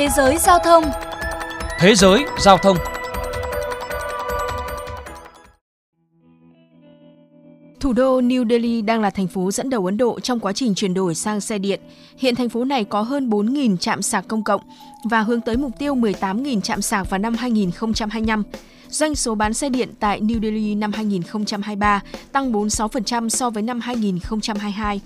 Thế giới giao thông Thế giới giao thông Thủ đô New Delhi đang là thành phố dẫn đầu Ấn Độ trong quá trình chuyển đổi sang xe điện. Hiện thành phố này có hơn 4.000 trạm sạc công cộng và hướng tới mục tiêu 18.000 trạm sạc vào năm 2025. Doanh số bán xe điện tại New Delhi năm 2023 tăng 46% so với năm 2022.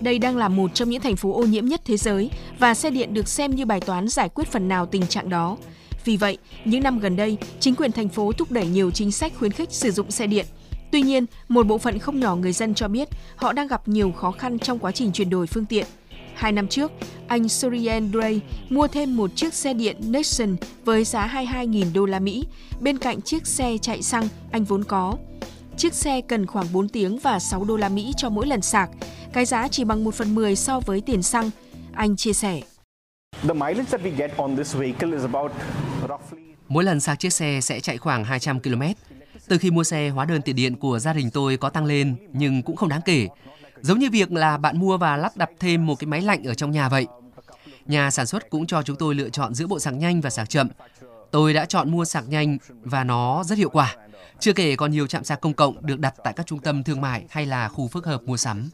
Đây đang là một trong những thành phố ô nhiễm nhất thế giới và xe điện được xem như bài toán giải quyết phần nào tình trạng đó. Vì vậy, những năm gần đây, chính quyền thành phố thúc đẩy nhiều chính sách khuyến khích sử dụng xe điện. Tuy nhiên, một bộ phận không nhỏ người dân cho biết họ đang gặp nhiều khó khăn trong quá trình chuyển đổi phương tiện. Hai năm trước, anh Suryan Gray mua thêm một chiếc xe điện Nexon với giá 22.000 đô la Mỹ, bên cạnh chiếc xe chạy xăng anh vốn có. Chiếc xe cần khoảng 4 tiếng và 6 đô la Mỹ cho mỗi lần sạc, cái giá chỉ bằng 1 phần 10 so với tiền xăng. Anh chia sẻ. Mỗi lần sạc chiếc xe sẽ chạy khoảng 200 km. Từ khi mua xe, hóa đơn tiền điện của gia đình tôi có tăng lên nhưng cũng không đáng kể. Giống như việc là bạn mua và lắp đặt thêm một cái máy lạnh ở trong nhà vậy. Nhà sản xuất cũng cho chúng tôi lựa chọn giữa bộ sạc nhanh và sạc chậm. Tôi đã chọn mua sạc nhanh và nó rất hiệu quả. Chưa kể còn nhiều trạm sạc công cộng được đặt tại các trung tâm thương mại hay là khu phức hợp mua sắm.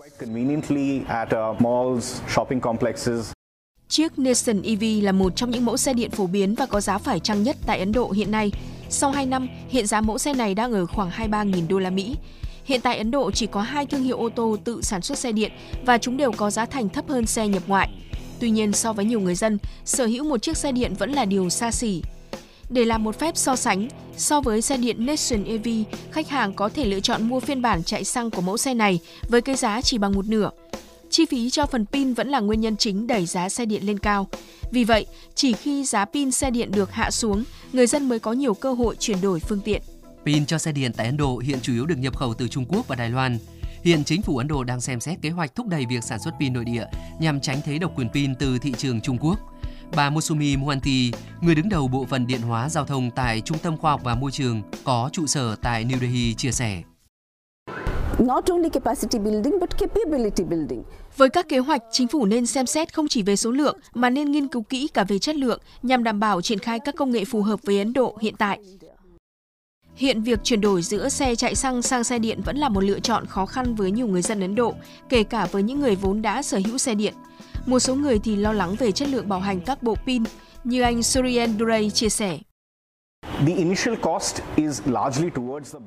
Chiếc Nissan EV là một trong những mẫu xe điện phổ biến và có giá phải chăng nhất tại Ấn Độ hiện nay. Sau 2 năm, hiện giá mẫu xe này đang ở khoảng 23.000 đô la Mỹ. Hiện tại Ấn Độ chỉ có hai thương hiệu ô tô tự sản xuất xe điện và chúng đều có giá thành thấp hơn xe nhập ngoại. Tuy nhiên, so với nhiều người dân, sở hữu một chiếc xe điện vẫn là điều xa xỉ. Để làm một phép so sánh, so với xe điện Nation EV, khách hàng có thể lựa chọn mua phiên bản chạy xăng của mẫu xe này với cái giá chỉ bằng một nửa. Chi phí cho phần pin vẫn là nguyên nhân chính đẩy giá xe điện lên cao. Vì vậy, chỉ khi giá pin xe điện được hạ xuống, người dân mới có nhiều cơ hội chuyển đổi phương tiện. Pin cho xe điện tại Ấn Độ hiện chủ yếu được nhập khẩu từ Trung Quốc và Đài Loan. Hiện chính phủ Ấn Độ đang xem xét kế hoạch thúc đẩy việc sản xuất pin nội địa nhằm tránh thế độc quyền pin từ thị trường Trung Quốc. Bà Mosumi Mohanty, người đứng đầu bộ phận điện hóa giao thông tại Trung tâm Khoa học và Môi trường có trụ sở tại New Delhi chia sẻ. Với các kế hoạch, chính phủ nên xem xét không chỉ về số lượng mà nên nghiên cứu kỹ cả về chất lượng nhằm đảm bảo triển khai các công nghệ phù hợp với Ấn Độ hiện tại. Hiện việc chuyển đổi giữa xe chạy xăng sang xe điện vẫn là một lựa chọn khó khăn với nhiều người dân Ấn Độ, kể cả với những người vốn đã sở hữu xe điện. Một số người thì lo lắng về chất lượng bảo hành các bộ pin, như anh Suryan Duray chia sẻ.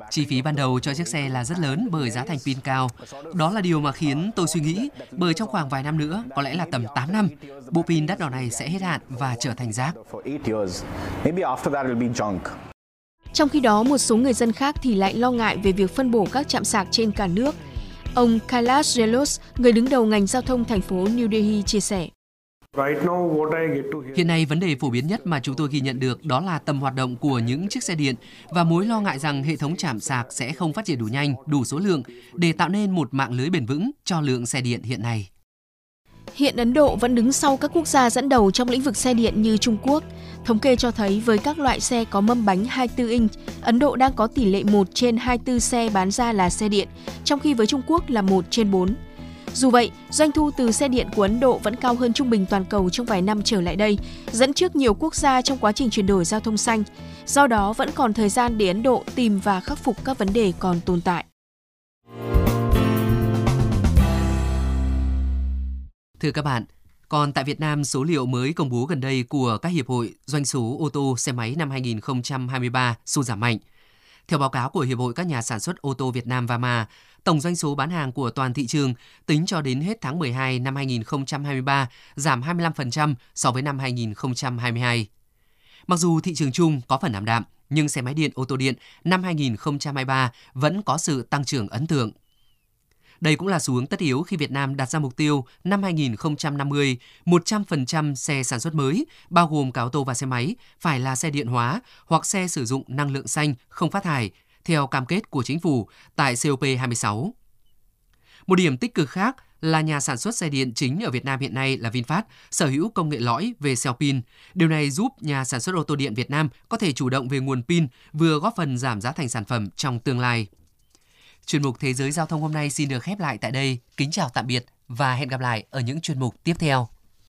Chi phí ban đầu cho chiếc xe là rất lớn bởi giá thành pin cao. Đó là điều mà khiến tôi suy nghĩ, bởi trong khoảng vài năm nữa, có lẽ là tầm 8 năm, bộ pin đắt đỏ này sẽ hết hạn và trở thành rác. Trong khi đó, một số người dân khác thì lại lo ngại về việc phân bổ các trạm sạc trên cả nước. Ông Kailash Gelos, người đứng đầu ngành giao thông thành phố New Delhi chia sẻ. Hiện nay, vấn đề phổ biến nhất mà chúng tôi ghi nhận được đó là tầm hoạt động của những chiếc xe điện và mối lo ngại rằng hệ thống chạm sạc sẽ không phát triển đủ nhanh, đủ số lượng để tạo nên một mạng lưới bền vững cho lượng xe điện hiện nay. Hiện Ấn Độ vẫn đứng sau các quốc gia dẫn đầu trong lĩnh vực xe điện như Trung Quốc. Thống kê cho thấy với các loại xe có mâm bánh 24 inch, Ấn Độ đang có tỷ lệ 1 trên 24 xe bán ra là xe điện, trong khi với Trung Quốc là 1 trên 4. Dù vậy, doanh thu từ xe điện của Ấn Độ vẫn cao hơn trung bình toàn cầu trong vài năm trở lại đây, dẫn trước nhiều quốc gia trong quá trình chuyển đổi giao thông xanh. Do đó, vẫn còn thời gian để Ấn Độ tìm và khắc phục các vấn đề còn tồn tại. Thưa các bạn, còn tại Việt Nam, số liệu mới công bố gần đây của các hiệp hội doanh số ô tô xe máy năm 2023 sụt giảm mạnh. Theo báo cáo của Hiệp hội các nhà sản xuất ô tô Việt Nam VAMA, tổng doanh số bán hàng của toàn thị trường tính cho đến hết tháng 12 năm 2023 giảm 25% so với năm 2022. Mặc dù thị trường chung có phần ảm đạm, nhưng xe máy điện ô tô điện năm 2023 vẫn có sự tăng trưởng ấn tượng. Đây cũng là xu hướng tất yếu khi Việt Nam đặt ra mục tiêu năm 2050, 100% xe sản xuất mới, bao gồm cả ô tô và xe máy, phải là xe điện hóa hoặc xe sử dụng năng lượng xanh không phát thải, theo cam kết của chính phủ tại COP26. Một điểm tích cực khác là nhà sản xuất xe điện chính ở Việt Nam hiện nay là VinFast, sở hữu công nghệ lõi về cell pin. Điều này giúp nhà sản xuất ô tô điện Việt Nam có thể chủ động về nguồn pin, vừa góp phần giảm giá thành sản phẩm trong tương lai. Chuyên mục Thế giới Giao thông hôm nay xin được khép lại tại đây. Kính chào tạm biệt và hẹn gặp lại ở những chuyên mục tiếp theo.